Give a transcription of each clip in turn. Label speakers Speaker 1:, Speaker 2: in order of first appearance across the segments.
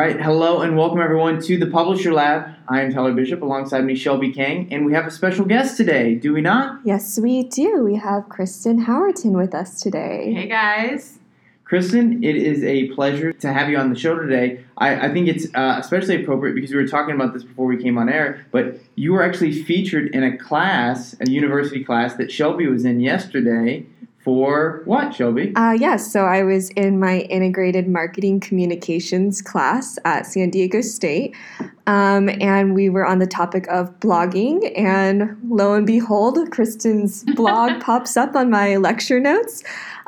Speaker 1: right, hello and welcome everyone to the Publisher Lab. I am Tyler Bishop alongside me, Shelby Kang, and we have a special guest today, do we not?
Speaker 2: Yes, we do. We have Kristen Howerton with us today.
Speaker 3: Hey guys.
Speaker 1: Kristen, it is a pleasure to have you on the show today. I, I think it's uh, especially appropriate because we were talking about this before we came on air, but you were actually featured in a class, a university class that Shelby was in yesterday for what, Shelby?
Speaker 2: Uh, yes, so I was in my integrated marketing communications class at San Diego State, um, and we were on the topic of blogging. And lo and behold, Kristen's blog pops up on my lecture notes.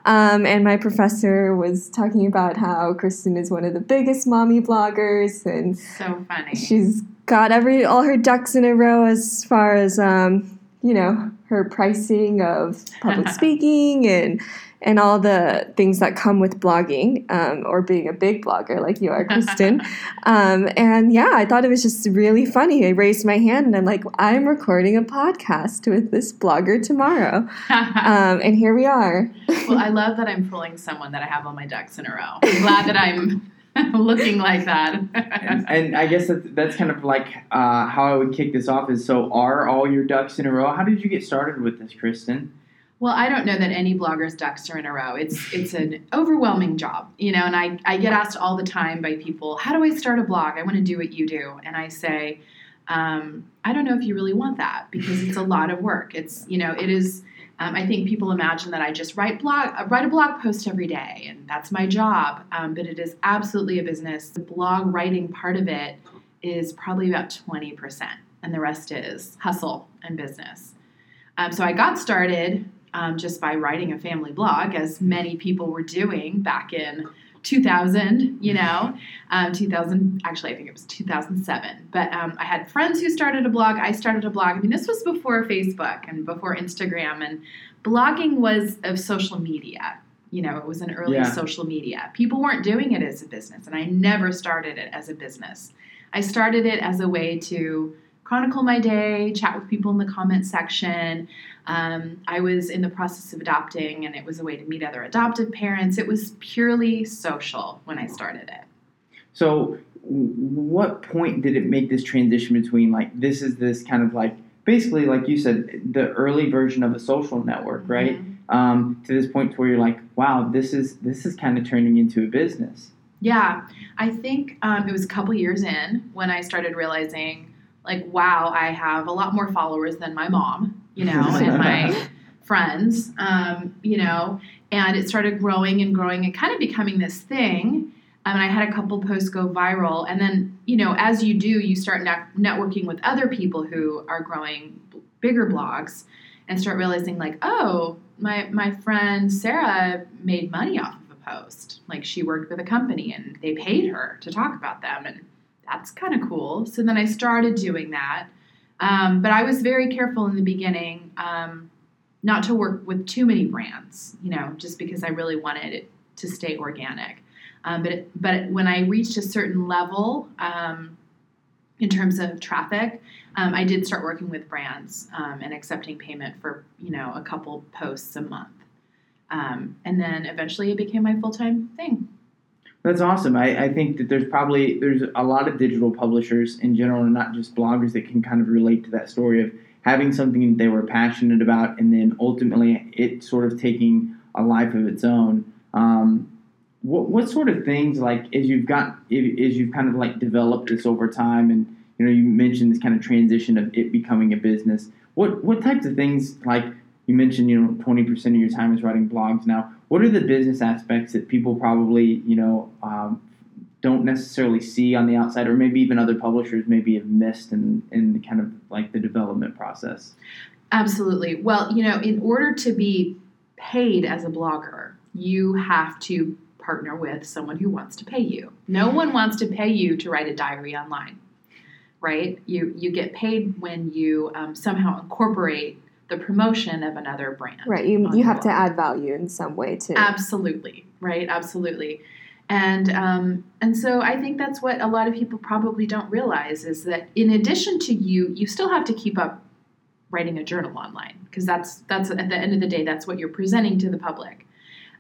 Speaker 2: Um, and my professor was talking about how Kristen is one of the biggest mommy bloggers, and
Speaker 3: So funny.
Speaker 2: she's got every all her ducks in a row as far as um, you know her pricing of public speaking and and all the things that come with blogging um, or being a big blogger like you are, Kristen. um, and yeah, I thought it was just really funny. I raised my hand and I'm like, I'm recording a podcast with this blogger tomorrow, um, and here we are.
Speaker 3: well, I love that I'm pulling someone that I have all my ducks in a row. I'm glad that I'm looking like that.
Speaker 1: And, and I guess that, that's kind of like uh, how I would kick this off is so are all your ducks in a row? How did you get started with this, Kristen?
Speaker 3: well, I don't know that any blogger's ducks are in a row. It's it's an overwhelming job, you know. And I I get asked all the time by people, how do I start a blog? I want to do what you do, and I say. Um, I don't know if you really want that because it's a lot of work. It's you know it is. Um, I think people imagine that I just write blog uh, write a blog post every day and that's my job. Um, but it is absolutely a business. The blog writing part of it is probably about twenty percent, and the rest is hustle and business. Um, so I got started um, just by writing a family blog, as many people were doing back in 2000, you know, um, 2000, actually, I think it was 2007. But um, I had friends who started a blog. I started a blog. I mean, this was before Facebook and before Instagram, and blogging was of social media. You know, it was an early
Speaker 1: Yeah.
Speaker 3: social media. People weren't doing it as a business, and I never started it as a business. I started it as a way to chronicle my day, chat with people in the comment section. Um, I was in the process of adopting, and it was a way to meet other adoptive parents. It was purely social when I started it.
Speaker 1: So, what point did it make this transition between like this is this kind of like basically like you said the early version of a social network, right? Um, to this point where you're like, wow, this is this is kind of turning into a business.
Speaker 3: Yeah, I think um, it was a couple years in when I started realizing, like, wow, I have a lot more followers than my mom, you know, and my friends, um, you know, and it started growing and growing and kind of becoming this thing. Um, and I had a couple posts go viral, and then, you know, as you do, you start net- networking with other people who are growing b- bigger blogs, and start realizing, like, oh, my my friend Sarah made money off of a post. Like she worked with a company and they paid her to talk about them, and that's kind of cool. So then I started doing that, um, but I was very careful in the beginning um, not to work with too many brands. You know, just because I really wanted it to stay organic. Um, but it, but when I reached a certain level um, in terms of traffic, um, I did start working with brands um, and accepting payment for you know a couple posts a month, and then eventually it became my full time thing.
Speaker 1: That's awesome. I, I think that there's probably there's a lot of digital publishers in general, and not just bloggers that can kind of relate to that story of having something that they were passionate about, and then ultimately it sort of taking a life of its own. Um, what what sort of things like as you've got as you've kind of like developed this over time, and you know you mentioned this kind of transition of it becoming a business. What what types of things like you mentioned you know 20% of your time is writing blogs now what are the business aspects that people probably you know um, don't necessarily see on the outside or maybe even other publishers maybe have missed in, in kind of like the development process
Speaker 3: Absolutely. Well, you know, in order to be paid as a blogger, you have to partner with someone who wants to pay you. No one wants to pay you to write a diary online, right? You you get paid when you um, somehow incorporate the promotion of another brand.
Speaker 2: Right, you you have to add value in some way too.
Speaker 3: Absolutely, right? Absolutely. And um, and so I think that's what a lot of people probably don't realize is that in addition to you, you still have to keep up writing a journal online because that's that's at the end of the day that's what you're presenting to the public.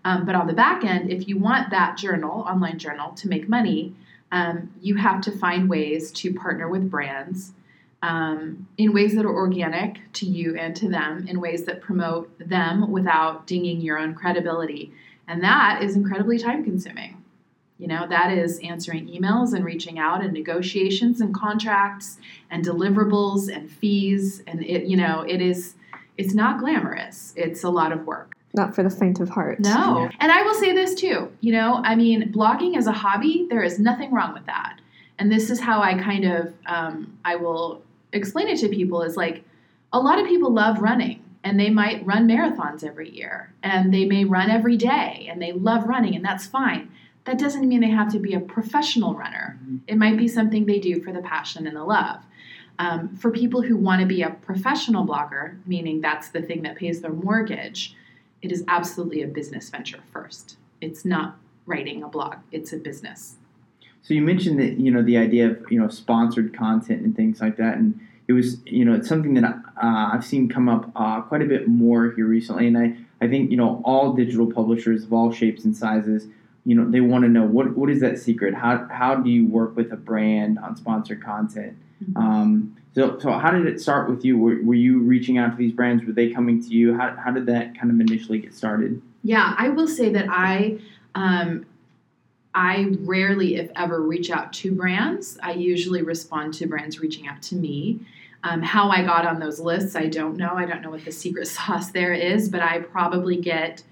Speaker 3: Um, but on the back end, if you want that journal, online journal, to make money, um, you have to find ways to partner with brands um, in ways that are organic to you and to them, in ways that promote them without dinging your own credibility. And that is incredibly time consuming. You know, that is answering emails and reaching out and negotiations and contracts and deliverables and fees. And it, you know, it is, it's not glamorous. It's a lot of work.
Speaker 2: Not for the faint of heart.
Speaker 3: No. And I will say this too. You know, I mean, blogging as a hobby, there is nothing wrong with that. And this is how I kind of, um, I will explain it to people is like, a lot of people love running and they might run marathons every year and they may run every day and they love running and that's fine. That doesn't mean they have to be a professional runner.
Speaker 1: Mhm.
Speaker 3: It might be something they do for the passion and the love. Um, for people who want to be a professional blogger, meaning that's the thing that pays their mortgage, it is absolutely a business venture first. It's not writing a blog, it's a business.
Speaker 1: So you mentioned that you know the idea of you know sponsored content and things like that, and it was you know it's something that uh, I've seen come up uh, quite a bit more here recently, and I I think you know all digital publishers of all shapes and sizes, you know they want to know what what is that secret? How how do you work with a brand on sponsored content?
Speaker 3: Mhm.
Speaker 1: Um, so so how did it start with you? Were, were you reaching out to these brands? Were they coming to you? How how did that kind of initially get started?
Speaker 3: Yeah, I will say that I um, I rarely, if ever, reach out to brands. I usually respond to brands reaching out to me. Um, how I got on those lists, I don't know. I don't know what the secret sauce there is, but I probably get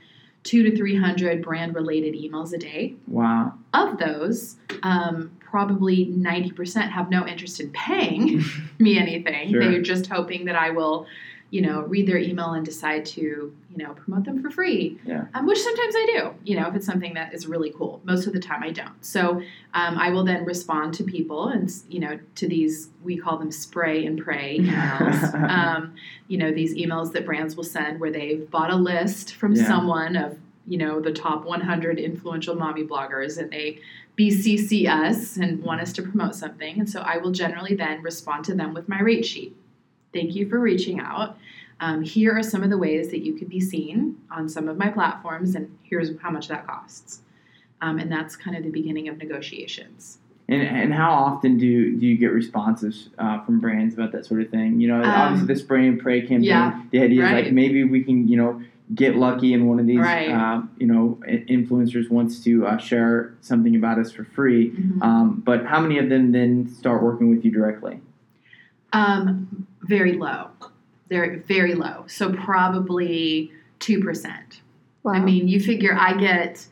Speaker 3: two to three hundred brand related emails a day.
Speaker 1: Wow.
Speaker 3: Of those, um, probably ninety percent have no interest in paying me anything.
Speaker 1: Sure.
Speaker 3: They're just hoping that I will, you know, read their email and decide to, you know, promote them for free.
Speaker 1: Yeah.
Speaker 3: Um, which sometimes I do, you know, if it's something that is really cool. Most of the time I don't. So um, I will then respond to people and, you know, to these, we call them spray and pray emails. um, you know, these emails that brands will send where they've bought a list from
Speaker 1: Yeah.
Speaker 3: someone of, you know, the top 100 influential mommy bloggers and they BCC us and want us to promote something. And so I will generally then respond to them with my rate sheet. Thank you for reaching out. Um, here are some of the ways that you could be seen on some of my platforms, and here's how much that costs. Um, and that's kind of the beginning of negotiations.
Speaker 1: And, and how often do do you get responses uh, from brands about that sort of thing? You know,
Speaker 3: Um,
Speaker 1: obviously the spray and pray campaign.
Speaker 3: yeah,
Speaker 1: the idea is like maybe we can you know get lucky and one of these
Speaker 3: Right.
Speaker 1: uh, you know influencers wants to uh, share something about us for free.
Speaker 3: Mhm.
Speaker 1: Um, but how many of them then start working with you directly?
Speaker 3: Um, very low. They're very low. So probably two percent.
Speaker 2: Wow.
Speaker 3: I mean, you figure I get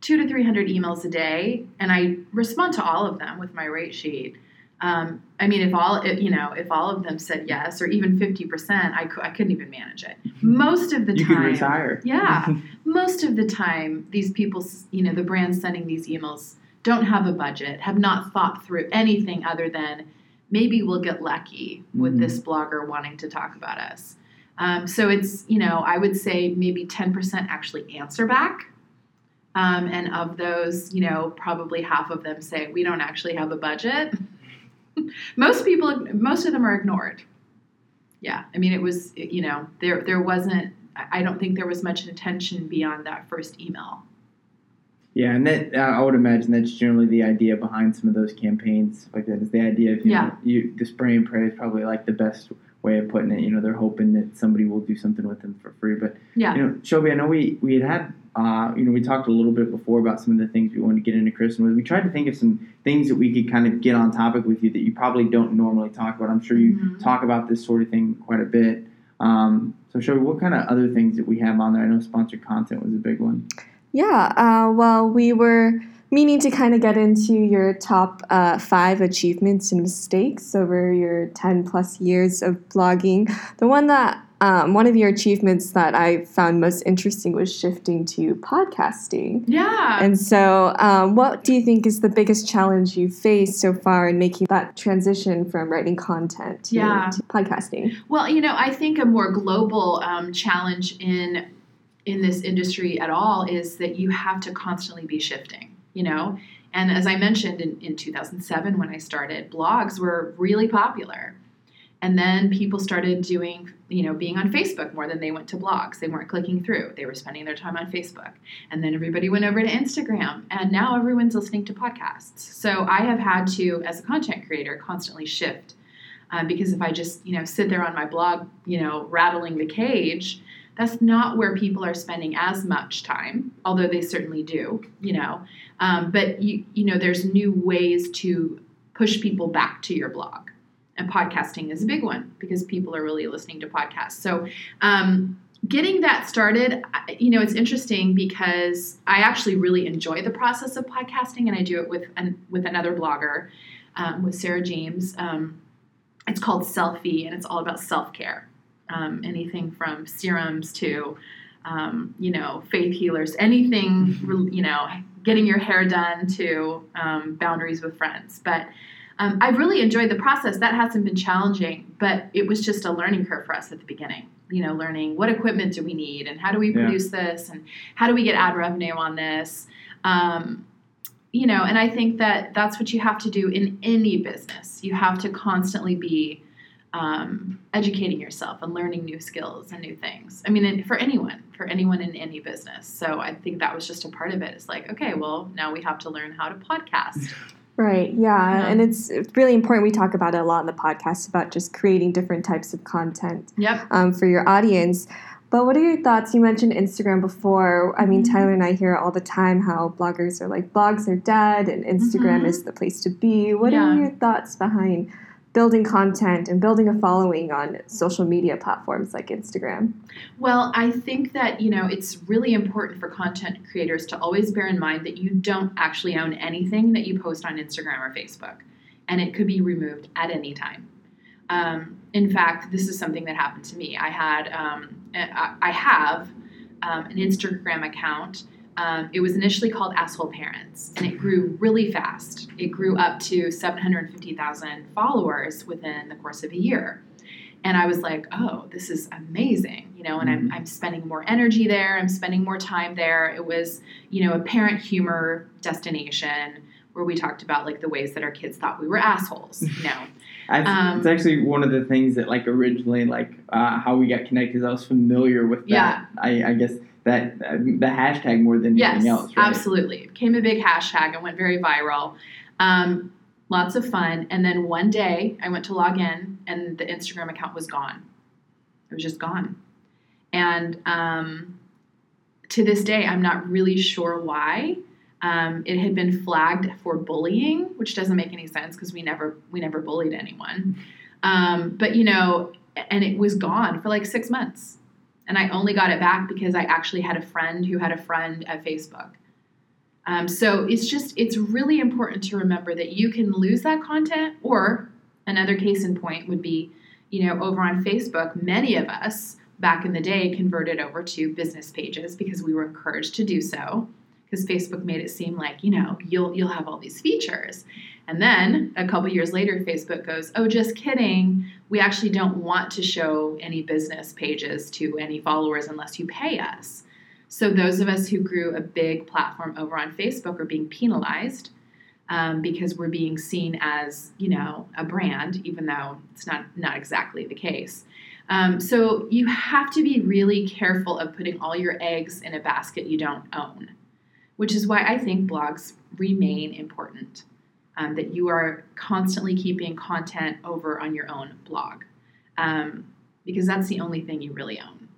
Speaker 3: two to three hundred emails a day, and I respond to all of them with my rate sheet. Um, I mean, if all if, you know, if all of them said yes, or even fifty percent, I, cou- I couldn't even manage it. Most of the
Speaker 1: you
Speaker 3: time,
Speaker 1: could retire.
Speaker 3: Yeah. most of the time, these people, you know, the brands sending these emails don't have a budget, have not thought through anything other than maybe we'll get lucky with
Speaker 1: Mhm.
Speaker 3: this blogger wanting to talk about us. Um, so it's, you know, I would say maybe 10% actually answer back. Um, and of those, you know, probably half of them say, we don't actually have a budget. most people, most of them are ignored. Yeah. I mean, it was, you know, there, there wasn't, I I don't think there was much attention beyond that first email.
Speaker 1: Yeah, and that I would imagine that's generally the idea behind some of those campaigns like that is the idea of you
Speaker 3: Yeah.
Speaker 1: know, you the spray and pray is probably like the best way of putting it. You know, they're hoping that somebody will do something with them for free. But
Speaker 3: Yeah.
Speaker 1: you know, Shelby, I know we we had had uh, you know we talked a little bit before about some of the things we wanted to get into with. We tried to think of some things that we could kind of get on topic with you that you probably don't normally talk about. I'm sure you
Speaker 3: Mhm.
Speaker 1: talk about this sort of thing quite a bit. Um, so, Shelby, what kind of other things that we have on there? I know sponsored content was a big one.
Speaker 2: Yeah, uh, well, we were meaning to kind of get into your top uh, five achievements and mistakes over your 10 plus years of blogging. The one that um, one of your achievements that I found most interesting was shifting to podcasting.
Speaker 3: Yeah.
Speaker 2: And so, um, what do you think is the biggest challenge you've faced so far in making that transition from writing content to,
Speaker 3: Yeah.
Speaker 2: to podcasting?
Speaker 3: Well, you know, I think a more global um, challenge in in this industry at all is that you have to constantly be shifting. You know, and as I mentioned in, in 2007 when I started, blogs were really popular, And then people started doing, you know, being on Facebook more than they went to blogs. They weren't clicking through. They were spending their time on Facebook. And then everybody went over to Instagram. And now everyone's listening to podcasts. So I have had to, as a content creator, constantly shift. Uh, because if I just, you know, sit there on my blog, you know, rattling the cage, that's not where people are spending as much time, although they certainly do, you know. Um, but you, you know, there's new ways to push people back to your blog and podcasting is a big one because people are really listening to podcasts. So, um, getting that started, you know, it's interesting because I actually really enjoy the process of podcasting, and I do it with an, with another blogger, um, with Sarah James. Um, it's called Selfie, and it's all about self care. Um, anything from serums to, um, you know, faith healers, anything, you know, getting your hair done to um, boundaries with friends, but um, I really enjoyed the process. That hasn't been challenging, but it was just a learning curve for us at the beginning. You know, learning what equipment do we need and how do we yeah. produce this and how do we get ad revenue on this. Um, you know, and I think that that's what you have to do in any business. You have to constantly be um, educating yourself and learning new skills and new things. I mean, for anyone, for anyone in any business. So I think that was just a part of it. It's like, okay, well, now we have to learn how to podcast.
Speaker 2: Right, yeah. yeah. And it's, it's really important. We talk about it a lot in the podcast about just creating different types of content
Speaker 3: yep.
Speaker 2: um, for your audience. But what are your thoughts? You mentioned Instagram before. I mean, mm-hmm. Tyler and I hear all the time how bloggers are like, blogs are dead and Instagram mm-hmm. is the place to be. What yeah. are your thoughts behind building content and building a following on social media platforms like Instagram?
Speaker 3: Well, I think that, you know, it's really important for content creators to always bear in mind that you don't actually own anything that you post on Instagram or Facebook, and it could be removed at any time. Um, in fact, this is something that happened to me. I had, um, I have um, an Instagram account um, it was initially called Asshole Parents, and it grew really fast. It grew up to 750,000 followers within the course of a year. And I was like, oh, this is amazing, you know, and mm-hmm. I'm, I'm spending more energy there, I'm spending more time there. It was, you know, a parent humor destination where we talked about like the ways that our kids thought we were assholes, you know.
Speaker 1: Um, it's actually one of the things that like originally like uh, how we got connected. I was familiar with that.
Speaker 3: Yeah.
Speaker 1: I, I guess that the hashtag more than
Speaker 3: yes,
Speaker 1: anything else. Right?
Speaker 3: absolutely. It became a big hashtag and went very viral. Um, lots of fun. And then one day I went to log in and the Instagram account was gone. It was just gone. And um, to this day, I'm not really sure why. Um, it had been flagged for bullying, which doesn't make any sense because we never we never bullied anyone. Um, but you know, and it was gone for like six months and I only got it back because I actually had a friend who had a friend at Facebook. Um, so it's just it's really important to remember that you can lose that content, or another case in point would be, you know, over on Facebook, many of us back in the day converted over to business pages because we were encouraged to do so because Facebook made it seem like you know you'll you'll have all these features. And then a couple years later, Facebook goes, "Oh, just kidding. We actually don't want to show any business pages to any followers unless you pay us." So those of us who grew a big platform over on Facebook are being penalized um, because we're being seen as, you know, a brand, even though it's not not exactly the case. Um, so you have to be really careful of putting all your eggs in a basket you don't own which is why I think blogs remain important. Um, that you are constantly keeping content over on your own blog, um, because that's the only thing you really own.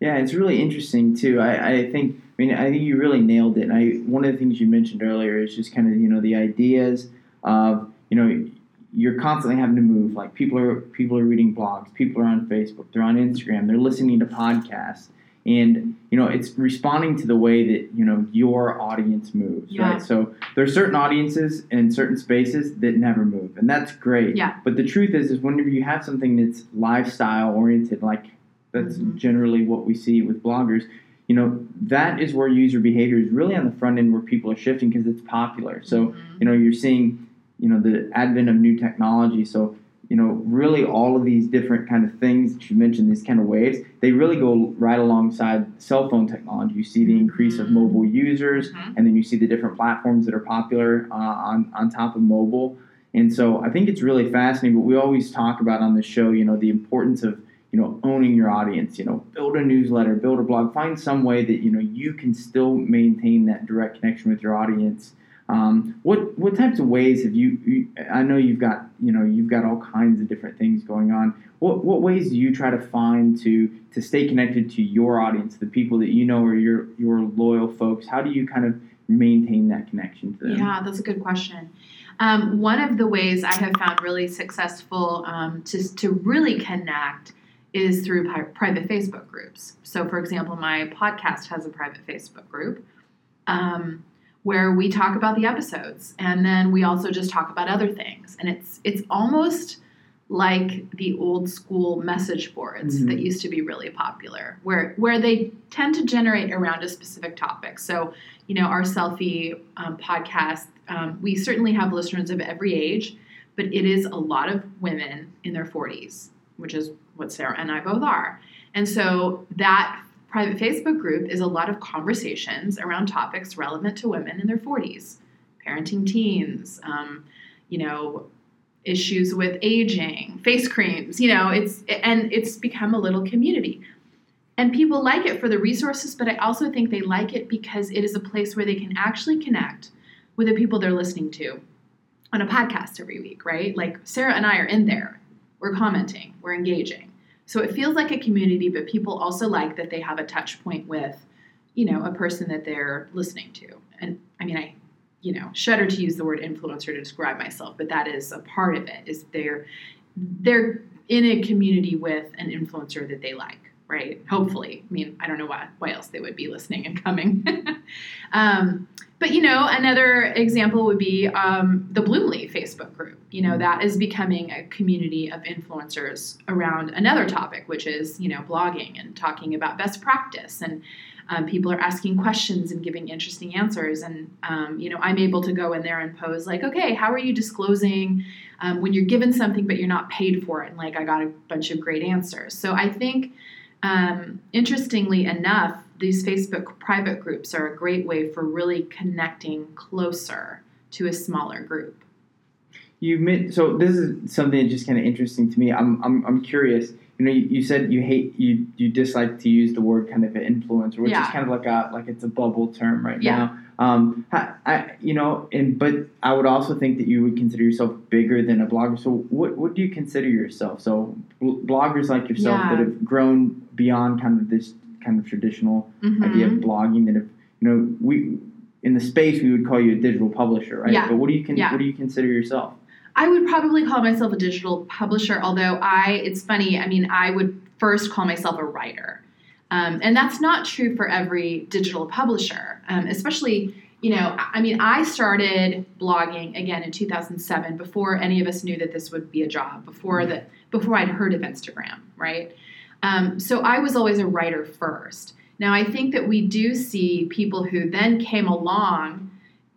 Speaker 1: Yeah, it's really interesting too. I, I think I mean I think you really nailed it. And I one of the things you mentioned earlier is just kind of you know the ideas of you know you're constantly having to move. Like people are people are reading blogs, people are on Facebook, they're on Instagram, they're listening to podcasts and you know it's responding to the way that you know your audience moves yeah. right so there's certain audiences in certain spaces that never move and that's great
Speaker 3: yeah
Speaker 1: but the truth is is whenever you have something that's lifestyle oriented like that's mm-hmm. generally what we see with bloggers you know that is where user behavior is really on the front end where people are shifting because it's popular so mm-hmm. you know you're seeing you know the advent of new technology so you know, really all of these different kind of things that you mentioned, these kind of waves, they really go right alongside cell phone technology. You see the increase of mm-hmm. mobile users, mm-hmm. and then you see the different platforms that are popular uh, on, on top of mobile. And so I think it's really fascinating. But we always talk about on the show, you know, the importance of you know owning your audience. You know, build a newsletter, build a blog, find some way that you know you can still maintain that direct connection with your audience. Um, what what types of ways have you, you? I know you've got you know you've got all kinds of different things going on. What what ways do you try to find to to stay connected to your audience, the people that you know are your your loyal folks? How do you kind of maintain that connection to them?
Speaker 3: Yeah, that's a good question. Um, one of the ways I have found really successful um, to, to really connect is through private Facebook groups. So, for example, my podcast has a private Facebook group um, where we talk about the episodes, and then we also just talk about other things. And it's it's almost like the old school message boards
Speaker 1: Mhm.
Speaker 3: that used to be really popular, where where they tend to generate around a specific topic. So, you know, our selfie um, podcast, um, we certainly have listeners of every age, but it is a lot of women in their 40s, which is what Sarah and I both are. And so that private Facebook group is a lot of conversations around topics relevant to women in their 40s, parenting teens, um, you know, issues with aging, face creams, you know, it's and it's become a little community. And people like it for the resources, but I also think they like it because it is a place where they can actually connect with the people they're listening to on a podcast every week, right? Like Sarah and I are in there. We're commenting, we're engaging. So it feels like a community, but people also like that they have a touch point with, you know, a person that they're listening to. And I mean, I, you know, shudder to use the word influencer to describe myself, but that is a part of it. Is they're they're in a community with an influencer that they like, right? Hopefully. I mean, I don't know why why else they would be listening and coming. um, but you know, another example would be um, the Bloomly Facebook group. You know, that is becoming a community of influencers around another topic, which is you know blogging and talking about best practice, and um, people are asking questions and giving interesting answers. And um, you know, I'm able to go in there and pose like, okay, how are you disclosing um, when you're given something but you're not paid for it? And like, I got a bunch of great answers. So I think, um, interestingly enough, these Facebook private groups are a great way for really connecting closer to a smaller group.
Speaker 1: You meant so. This is something that's just kind of interesting to me. I'm, I'm, I'm curious. You know, you, you said you hate you you dislike to use the word kind of influencer, which
Speaker 3: Yeah.
Speaker 1: is kind of like a like it's a bubble term right
Speaker 3: Yeah.
Speaker 1: now. Um, I, I, you know, and but I would also think that you would consider yourself bigger than a blogger. So what what do you consider yourself? So bloggers like yourself
Speaker 3: Yeah.
Speaker 1: that have grown beyond kind of this kind of traditional
Speaker 3: Mhm.
Speaker 1: idea of blogging that if you know we in the space we would call you a digital publisher, right?
Speaker 3: Yeah.
Speaker 1: But what do you con-
Speaker 3: Yeah.
Speaker 1: what do you consider yourself?
Speaker 3: I would probably call myself a digital publisher, although I, it's funny, I mean, I would first call myself a writer. Um, and that's not true for every digital publisher, um, especially, you know, I I mean, I started blogging again in 2007 before any of us knew that this would be a job, before that, before I'd heard of Instagram, right? Um, so I was always a writer first. Now, I think that we do see people who then came along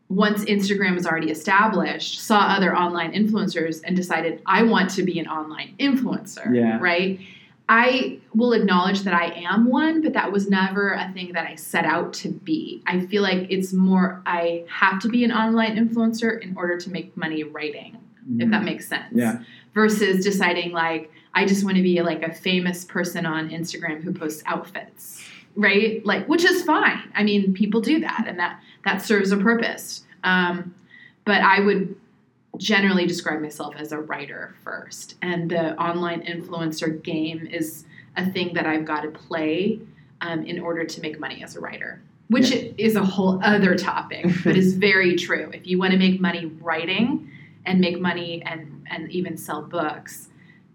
Speaker 3: once Instagram was already established, saw other online influencers and decided, I want to be an online influencer.
Speaker 1: Yeah.
Speaker 3: Right? I will acknowledge that I am one, but that was never a thing that I set out to be. I feel like it's more, I have to be an online influencer in order to make money writing, if that makes sense.
Speaker 1: Yeah.
Speaker 3: Versus deciding, like, I just want to be like a famous person on Instagram who posts outfits, right? Like, which is fine. I mean, people do that, and that that serves a purpose. Um, but I would generally describe myself as a writer first, and the online influencer game is a thing that I've got to play um, in order to make money as a writer. Which is a whole other topic, but is very true. If you want to make money writing and make money and, and even sell books,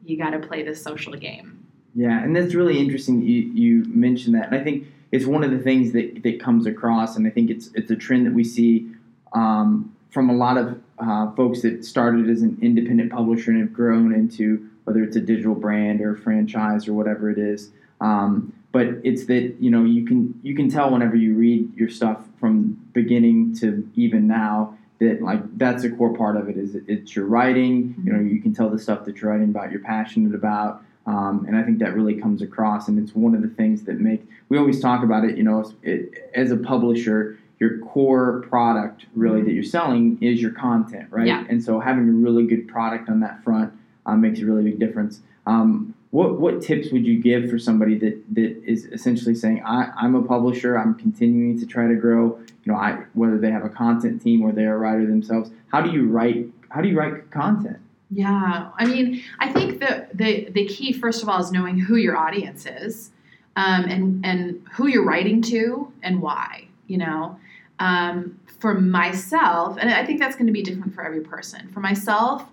Speaker 3: you got to play the social game.
Speaker 1: Yeah, and that's really interesting. You you mentioned that, and I think it's one of the things that, that comes across, and I think it's it's a trend that we see um, from a lot of uh, folks that started as an independent publisher and have grown into whether it's a digital brand or franchise or whatever it is. Um, but it's that you know you can you can tell whenever you read your stuff from beginning to even now that like that's a core part of it is it's your writing you know you can tell the stuff that you're writing about you're passionate about um, and I think that really comes across, and it's one of the things that make we always talk about it. You know, it, as a publisher, your core product really that you're selling is your content, right?
Speaker 3: Yeah.
Speaker 1: And so having a really good product on that front um, makes a really big difference. Um, what what tips would you give for somebody that that is essentially saying I, I'm a publisher, I'm continuing to try to grow, you know, I whether they have a content team or they're a writer themselves, how do you write how do you write content?
Speaker 3: Yeah, I mean, I think the the the key first of all is knowing who your audience is, um, and and who you're writing to and why. You know, um, for myself, and I think that's going to be different for every person. For myself,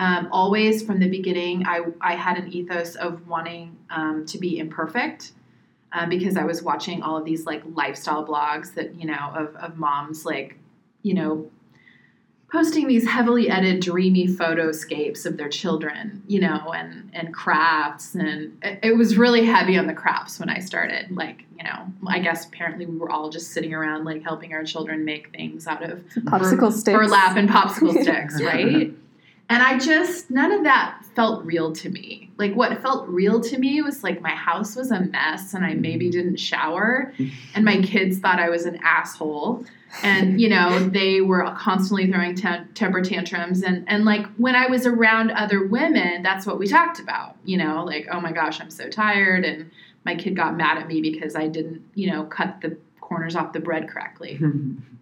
Speaker 3: um, always from the beginning, I I had an ethos of wanting um, to be imperfect. Uh, because I was watching all of these like lifestyle blogs that you know of, of moms like you know posting these heavily edited dreamy photoscapes of their children you know and and crafts and it, it, was really heavy on the crafts when i started like you know i guess apparently we were all just sitting around like helping our children make things out of
Speaker 2: popsicle bur- sticks
Speaker 3: burlap and popsicle sticks right and i just none of that felt real to me. Like what felt real to me was like my house was a mess and i maybe mm-hmm. didn't shower. And my kids thought i was an asshole. And you know they were constantly throwing t- temper tantrums. And and like when i was around other women that's what we talked about you know like oh my gosh i'm so tired. And my kid got mad at me because i didn't you know cut the corners off the bread correctly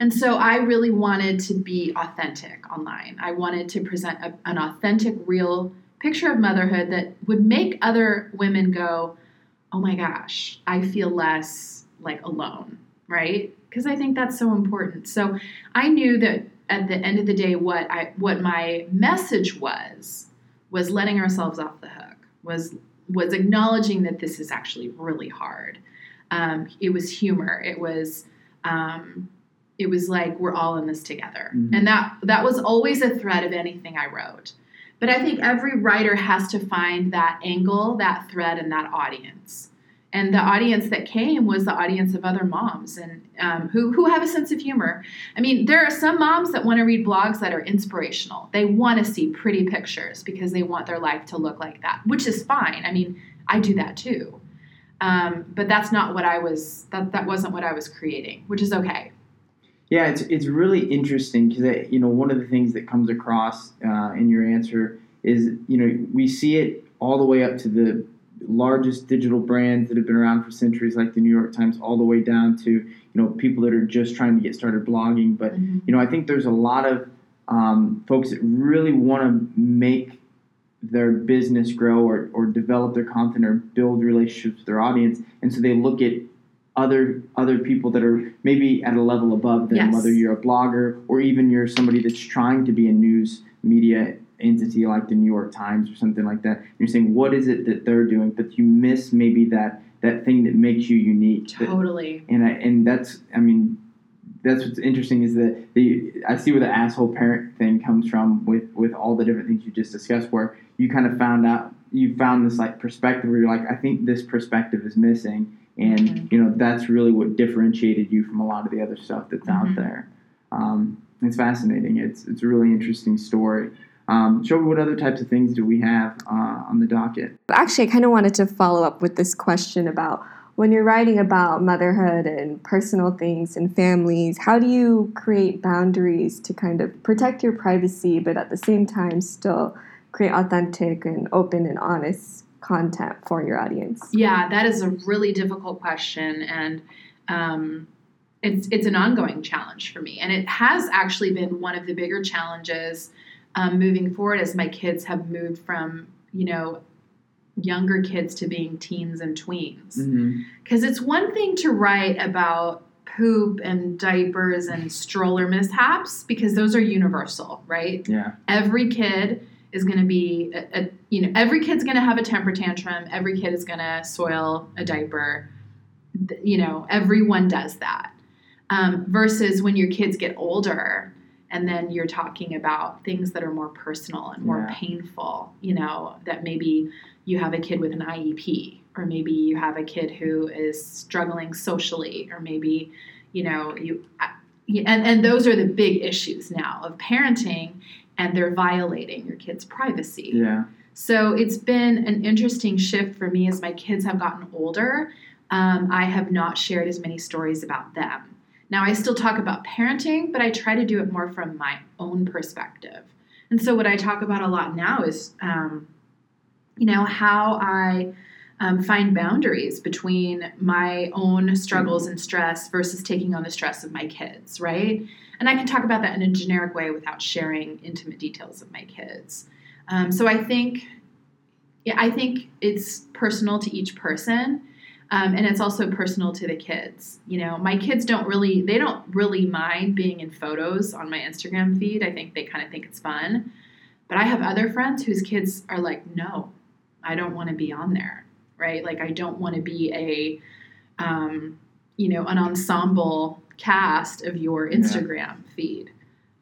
Speaker 3: and so i really wanted to be authentic online i wanted to present a, an authentic real picture of motherhood that would make other women go oh my gosh i feel less like alone right because I think that's so important. So I knew that at the end of the day, what I what my message was was letting ourselves off the hook. Was was acknowledging that this is actually really hard. Um, it was humor. It was um, it was like we're all in this together, mm-hmm. and that that was always a thread of anything I wrote. But I think every writer has to find that angle, that thread, and that audience. And the audience that came was the audience of other moms and um, who, who have a sense of humor. I mean there are some moms that want to read blogs that are inspirational. They want to see pretty pictures because they want their life to look like that which is fine. I mean i do that too. Um, but that's not what i was that, that wasn't what i was creating which is okay
Speaker 1: yeah it's, it's really interesting because you know one of the things that comes across uh, in your answer is you know we see it all the way up to the largest digital brands that have been around for centuries, like the New York Times, all the way down to you know people that are just trying to get started blogging. But mm-hmm. you know, I think there's a lot of um, folks that really want to make their business grow or, or develop their content or build relationships with their audience, and so they look at other other people that are maybe at a level above them, yes. whether you're a blogger or even you're somebody that's trying to be a news media entity like the New York Times or something like that. You're saying what is it that they're doing, but you miss maybe that that thing that makes you unique.
Speaker 3: Totally.
Speaker 1: That, and I, and that's I mean that's what's interesting is that the I see where the asshole parent thing comes from with with all the different things you just discussed, where you kind of found out you found this like perspective where you're like I think this perspective is missing, and mm-hmm. you know that's really what differentiated you from a lot of the other stuff that's mm-hmm. out there. Um, it's fascinating. It's it's a really interesting story. Um, Shelby, what other types of things do we have uh, on the docket?
Speaker 2: Actually, I kind of wanted to follow up with this question about when you're writing about motherhood and personal things and families, how do you create boundaries to kind of protect your privacy, but at the same time still create authentic and open and honest content for your audience?
Speaker 3: Yeah, that is a really difficult question. And um, it's, it's an ongoing challenge for me. And it has actually been one of the bigger challenges um, moving forward as my kids have moved from you know younger kids to being teens and tweens because mm-hmm. it's one thing to write about poop and diapers and stroller mishaps because those are universal right
Speaker 1: yeah
Speaker 3: every kid is going to be a, a, you know every kid's going to have a temper tantrum every kid is going to soil a diaper you know everyone does that um, versus when your kids get older and then you're talking about things that are more personal and more yeah. painful you know that maybe you have a kid with an iep or maybe you have a kid who is struggling socially or maybe you know you and, and those are the big issues now of parenting and they're violating your kid's privacy
Speaker 1: yeah
Speaker 3: so it's been an interesting shift for me as my kids have gotten older um, i have not shared as many stories about them Now, I still talk about parenting, but I try to do it more from my own perspective. And so, what I talk about a lot now is, um, you know, how I um, find boundaries between my own struggles and stress versus taking on the stress of my kids, right? And I can talk about that in a generic way without sharing intimate details of my kids. Um, so I think, yeah, I think it's personal to each person. Um, and it's also personal to the kids. You know, my kids don't really, they don't really mind being in photos on my Instagram feed. I think they kind of think it's fun. But I have other friends whose kids are like, no, I don't want to be on there, right? Like, I don't want to be a, um, you know, an ensemble cast of your Instagram yeah. feed.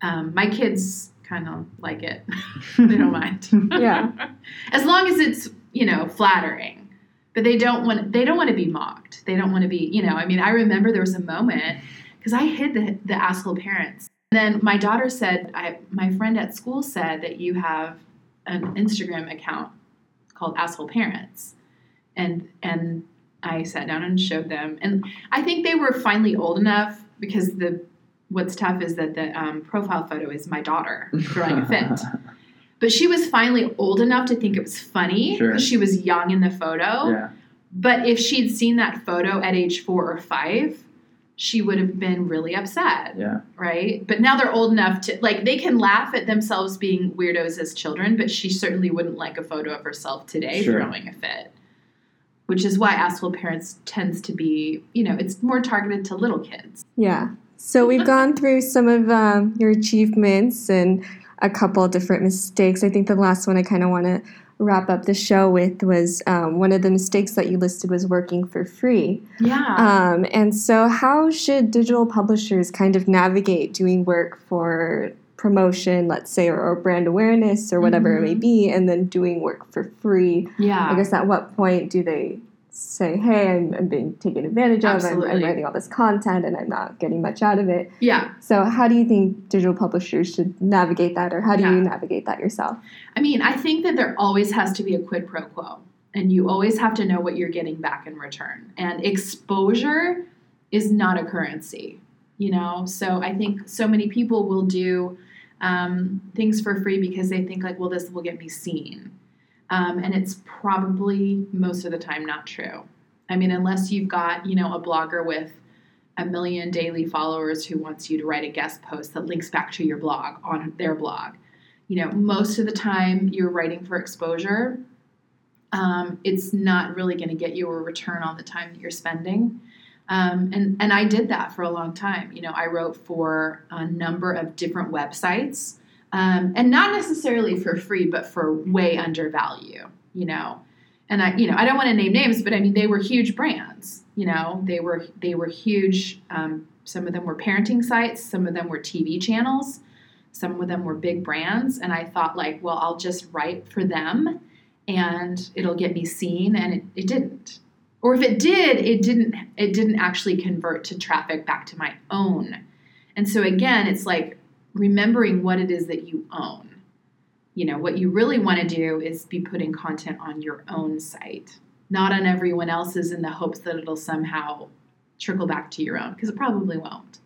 Speaker 3: Um, my kids kind of like it. they don't mind.
Speaker 2: yeah.
Speaker 3: As long as it's, you know, flattering but they don't want they don't want to be mocked. They don't want to be, you know. I mean, I remember there was a moment because I hid the the asshole parents. And then my daughter said, I my friend at school said that you have an Instagram account called asshole parents, and and I sat down and showed them, and I think they were finally old enough because the what's tough is that the um, profile photo is my daughter throwing a fit. But she was finally old enough to think it was funny because sure. she was young in the photo.
Speaker 1: Yeah.
Speaker 3: But if she'd seen that photo at age four or five, she would have been really upset.
Speaker 1: Yeah.
Speaker 3: Right? But now they're old enough to like they can laugh at themselves being weirdos as children, but she certainly wouldn't like a photo of herself today sure. throwing a fit. Which is why asshole parents tends to be, you know, it's more targeted to little kids.
Speaker 2: Yeah. So we've gone through some of um, your achievements and a couple different mistakes. I think the last one I kind of want to wrap up the show with was um, one of the mistakes that you listed was working for free.
Speaker 3: Yeah.
Speaker 2: Um, and so, how should digital publishers kind of navigate doing work for promotion, let's say, or, or brand awareness or whatever mm-hmm. it may mm-hmm. be, and then doing work for free?
Speaker 3: Yeah.
Speaker 2: I guess at what point do they say, hey, I'm, I'm being taken advantage of, I'm, I'm, writing all this content and I'm not getting much out of it.
Speaker 3: Yeah.
Speaker 2: So, how do you think digital publishers should navigate that, or how do yeah. you navigate that yourself?
Speaker 3: I mean, I think that there always has to be a quid pro quo, and you always have to know what you're getting back in return. And exposure is not a currency, you know? So, I think so many people will do um, things for free because they think, like, well, this will get me seen um, and it's probably most of the time not true. I mean, unless you've got, you know, a blogger with a million daily followers who wants you to write a guest post that links back to your blog on their blog. You know, most of the time you're writing for exposure. Um, it's not really going to get you a return on the time that you're spending. Um, and, and I did that for a long time. You know, I wrote for a number of different websites um, and not necessarily for free, but for way under value, you know. And I, you know, I don't want to name names, but I mean, they were huge brands. You know, they were they were huge. Um, some of them were parenting sites, some of them were TV channels, some of them were big brands. And I thought, like, well, I'll just write for them, and it'll get me seen. And it, it didn't. Or if it did, it didn't. It didn't actually convert to traffic back to my own. And so again, it's like remembering what it is that you own. You know, what you really want to do is be putting content on your own site, not on everyone else's in the hopes that it'll somehow trickle back to your own, because it probably won't.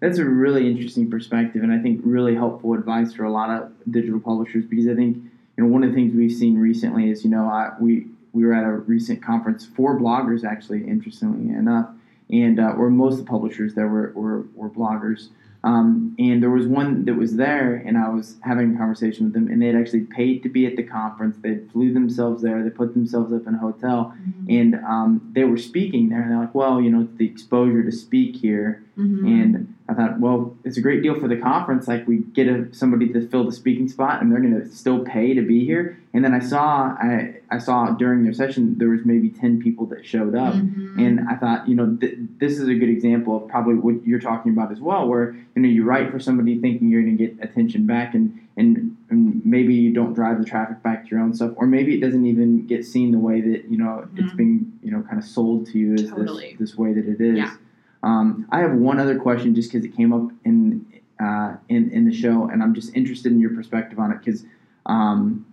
Speaker 1: That's a really interesting perspective, and I think really helpful advice for a lot of digital publishers because I think you know one of the things we've seen recently is you know I, we we were at a recent conference for bloggers actually, interestingly enough, and uh, or most of the publishers there were, were, were bloggers, um, and there was one that was there, and I was having a conversation with them, and they had actually paid to be at the conference. They flew themselves there. They put themselves up in a hotel, mm-hmm. and um, they were speaking there. And they're like, "Well, you know, it's the exposure to speak here." Mm-hmm. And I thought, well, it's a great deal for the conference. Like we get a, somebody to fill the speaking spot, and they're going to still pay to be here. And then I saw, I, I saw during their session there was maybe ten people that showed up, mm-hmm. and I thought, you know, th- this is a good example of probably what you're talking about as well, where you know you write for somebody thinking you're going to get attention back, and, and and maybe you don't drive the traffic back to your own stuff, or maybe it doesn't even get seen the way that you know mm-hmm. it's being you know kind of sold to you as totally. this this way that it is.
Speaker 3: Yeah.
Speaker 1: Um, I have one other question just because it came up in, uh, in in the show, and I'm just interested in your perspective on it. Because um,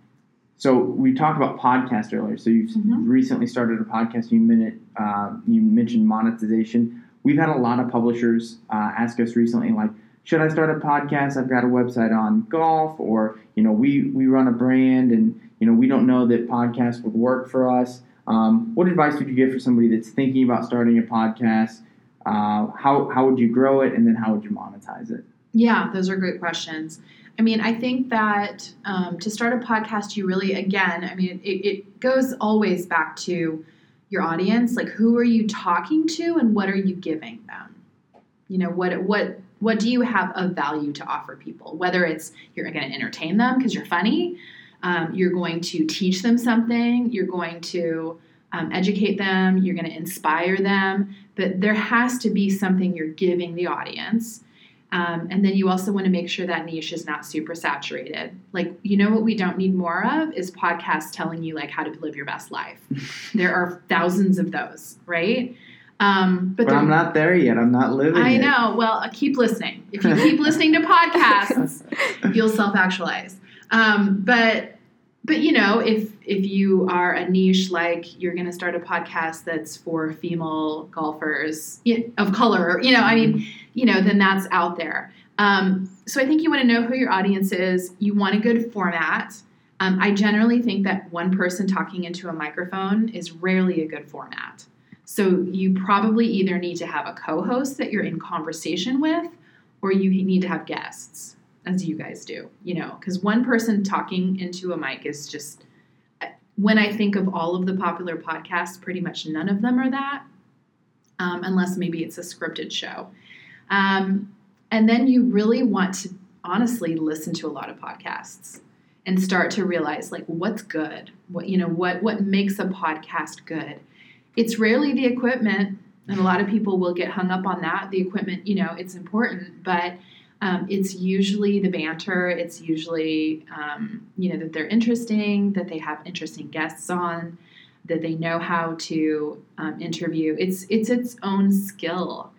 Speaker 1: so we talked about podcast earlier. So you've mm-hmm. recently started a podcast. You minute uh, you mentioned monetization. we've had a lot of publishers uh, ask us recently, like, should I start a podcast? I've got a website on golf, or you know, we we run a brand, and you know, we don't know that podcast would work for us. Um, what advice would you give for somebody that's thinking about starting a podcast? Uh, how how would you grow it, and then how would you monetize it?
Speaker 3: Yeah, those are great questions. I mean, I think that um, to start a podcast, you really, again, I mean, it, it goes always back to your audience. Like, who are you talking to, and what are you giving them? You know, what what what do you have of value to offer people? Whether it's you're going to entertain them because you're funny, um, you're going to teach them something, you're going to um, educate them, you're going to inspire them, but there has to be something you're giving the audience. Um, and then you also want to make sure that niche is not super saturated. Like, you know what we don't need more of is podcasts telling you like how to live your best life. there are thousands of those, right?
Speaker 1: Um, but, but I'm not there yet. I'm not living.
Speaker 3: I it. know. Well, uh, keep listening. If you keep listening to podcasts, you'll self actualize. Um, but but you know, if if you are a niche like you're going to start a podcast that's for female golfers of color, you know, I mean, you know, then that's out there. Um, so I think you want to know who your audience is. You want a good format. Um, I generally think that one person talking into a microphone is rarely a good format. So you probably either need to have a co host that you're in conversation with, or you need to have guests, as you guys do, you know, because one person talking into a mic is just, when I think of all of the popular podcasts, pretty much none of them are that, um, unless maybe it's a scripted show. Um, and then you really want to honestly listen to a lot of podcasts and start to realize like what's good what you know what what makes a podcast good it's rarely the equipment, and a lot of people will get hung up on that. The equipment, you know, it's important, but um, it's usually the banter. It's usually, um, you know, that they're interesting, that they have interesting guests on, that they know how to um, interview. It's it's its own skill.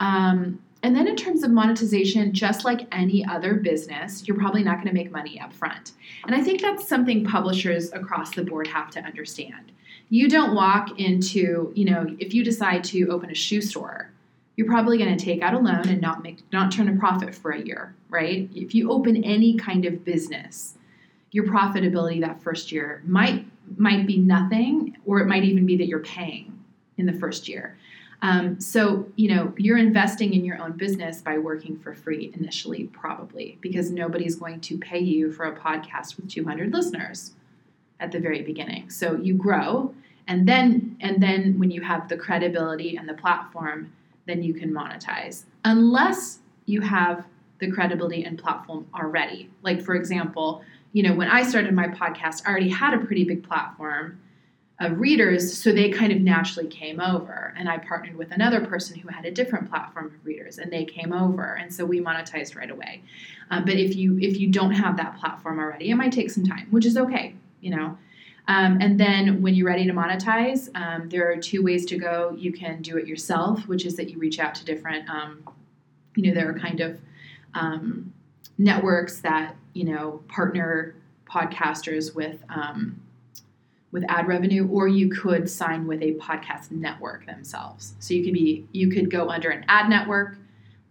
Speaker 3: Um, and then in terms of monetization, just like any other business, you're probably not going to make money up front. And I think that's something publishers across the board have to understand you don't walk into, you know, if you decide to open a shoe store, you're probably going to take out a loan and not make not turn a profit for a year, right? If you open any kind of business, your profitability that first year might might be nothing, or it might even be that you're paying in the first year. Um, so you know you're investing in your own business by working for free initially, probably because nobody's going to pay you for a podcast with 200 listeners at the very beginning. So you grow and then and then when you have the credibility and the platform then you can monetize unless you have the credibility and platform already. Like for example you know when i started my podcast i already had a pretty big platform of readers so they kind of naturally came over. And i partnered with another person who had a different platform of readers and they came over. And so we monetized right away. Um, but if you if you don't have that platform already it might take some time which is okay you know um, and then when you're ready to monetize, um, there are two ways to go. You can do it yourself, which is that you reach out to different, um, you know, there are kind of um, networks that, you know, partner podcasters with. Um, with ad revenue or you could sign with a podcast network themselves so you could be you could go under an ad network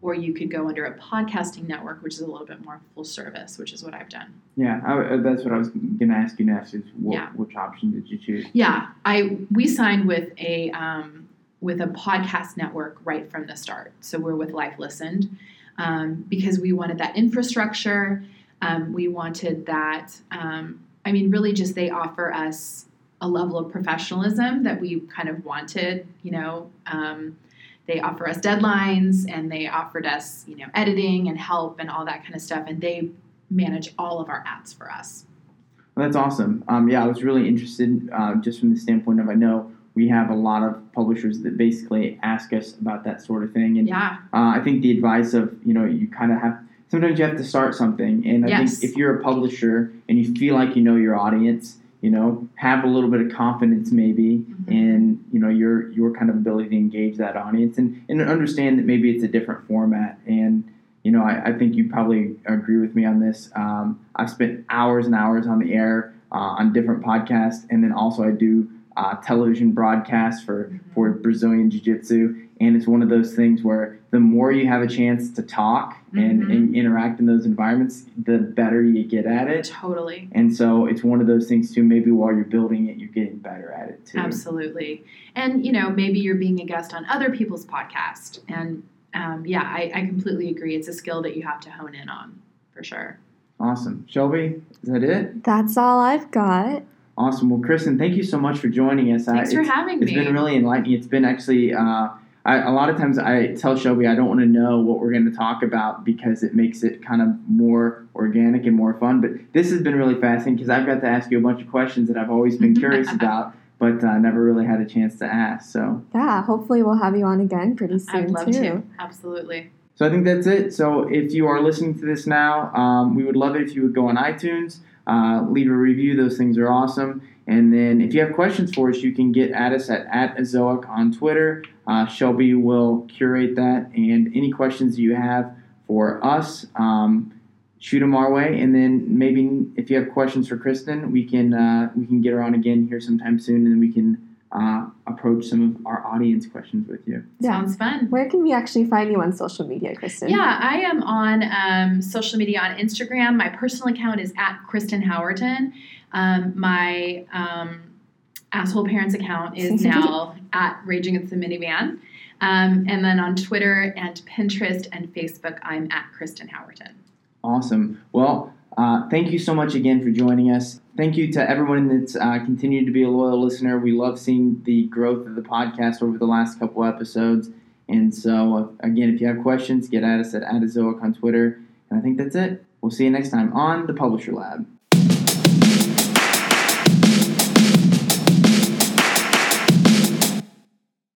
Speaker 3: or you could go under a podcasting network, which is a little bit more full service, which is what I've done.
Speaker 1: Yeah, I, uh, that's what I was going to ask you next. Is what, yeah. which option did you choose?
Speaker 3: Yeah, I we signed with a um, with a podcast network right from the start. So we're with Life Listened um, because we wanted that infrastructure. Um, we wanted that. Um, I mean, really, just they offer us a level of professionalism that we kind of wanted. You know um, they offer us deadlines and they offered us, you know, editing and help and all that kind of stuff. And they manage all of our ads for us.
Speaker 1: Well, that's awesome. Um, yeah, I was really interested uh, just from the standpoint of I know we have a lot of publishers that basically ask us about that sort of thing. And
Speaker 3: yeah.
Speaker 1: Uh, I think the advice of, you know, you kind of have sometimes you have to start something. And I yes. think if you're a publisher and you feel like you know your audience, you know, have a little bit of confidence maybe mm-hmm. in, you know, your your kind of ability to engage that audience and, and understand that maybe it's a different format. And, you know, I, I think you probably agree with me on this. Um, I've spent hours and hours on the air uh, on different podcasts, and then also I do uh, television broadcasts for for Brazilian Jiu Jitsu, and it's one of those things where the more you have a chance to talk and,
Speaker 3: Mhm.
Speaker 1: and interact in those environments, the better you get at it.
Speaker 3: Totally.
Speaker 1: And so it's one of those things too. Maybe while you're building it, you're getting better at it too.
Speaker 3: Absolutely. And, you know, maybe you're being a guest on other people's podcast. And um, yeah, I, I completely agree. It's a skill that you have to hone in on for sure.
Speaker 1: Awesome, Shelby. Is that it?
Speaker 2: That's all I've got.
Speaker 1: Awesome. Well, Kristen, thank you so much for joining us. Uh,
Speaker 3: Thanks for having
Speaker 1: It's
Speaker 3: me.
Speaker 1: It's been really enlightening. It's been actually, uh, I, a lot of times I tell Shelby I don't want to know what we're going to talk about because it makes it kind of more organic and more fun. But this has been really fascinating because I've got to ask you a bunch of questions that I've always been curious about, but uh, never really had a chance to ask. So,
Speaker 2: Yeah, hopefully we'll have you on again pretty soon
Speaker 3: I'd love
Speaker 2: too.
Speaker 3: to. Absolutely.
Speaker 1: so I think that's it. So if you are listening to this now, um, we would love it if you would go on iTunes, uh, leave a review. Those things are awesome. And then if you have questions for us, you can get at us at, at Ezoic on Twitter. Uh, Shelby will curate that. And any questions you have for us, um, shoot them our way. And then maybe if you have questions for Kristen, we can uh, we can get her on again here sometime soon, and we can uh, approach some of our audience questions with you.
Speaker 2: Yeah.
Speaker 3: Sounds fun.
Speaker 2: Where can we actually find you on social media, Kristen?
Speaker 3: Yeah, I am on um, social media on Instagram. My personal account is at Kristen Howerton. Um, my um, asshole parents account is now at Rage Against the Minivan. Um, and then on Twitter and Pinterest and Facebook, I'm at Kristen Howerton.
Speaker 1: Awesome. Well, uh, thank you so much again for joining us. Thank you to everyone that's uh, continued to be a loyal listener. We love seeing the growth of the podcast over the last couple episodes. And so, uh, again, if you have questions, get at us at Adazoic on Twitter. And I think that's it. We'll see you next time on the Publisher Lab.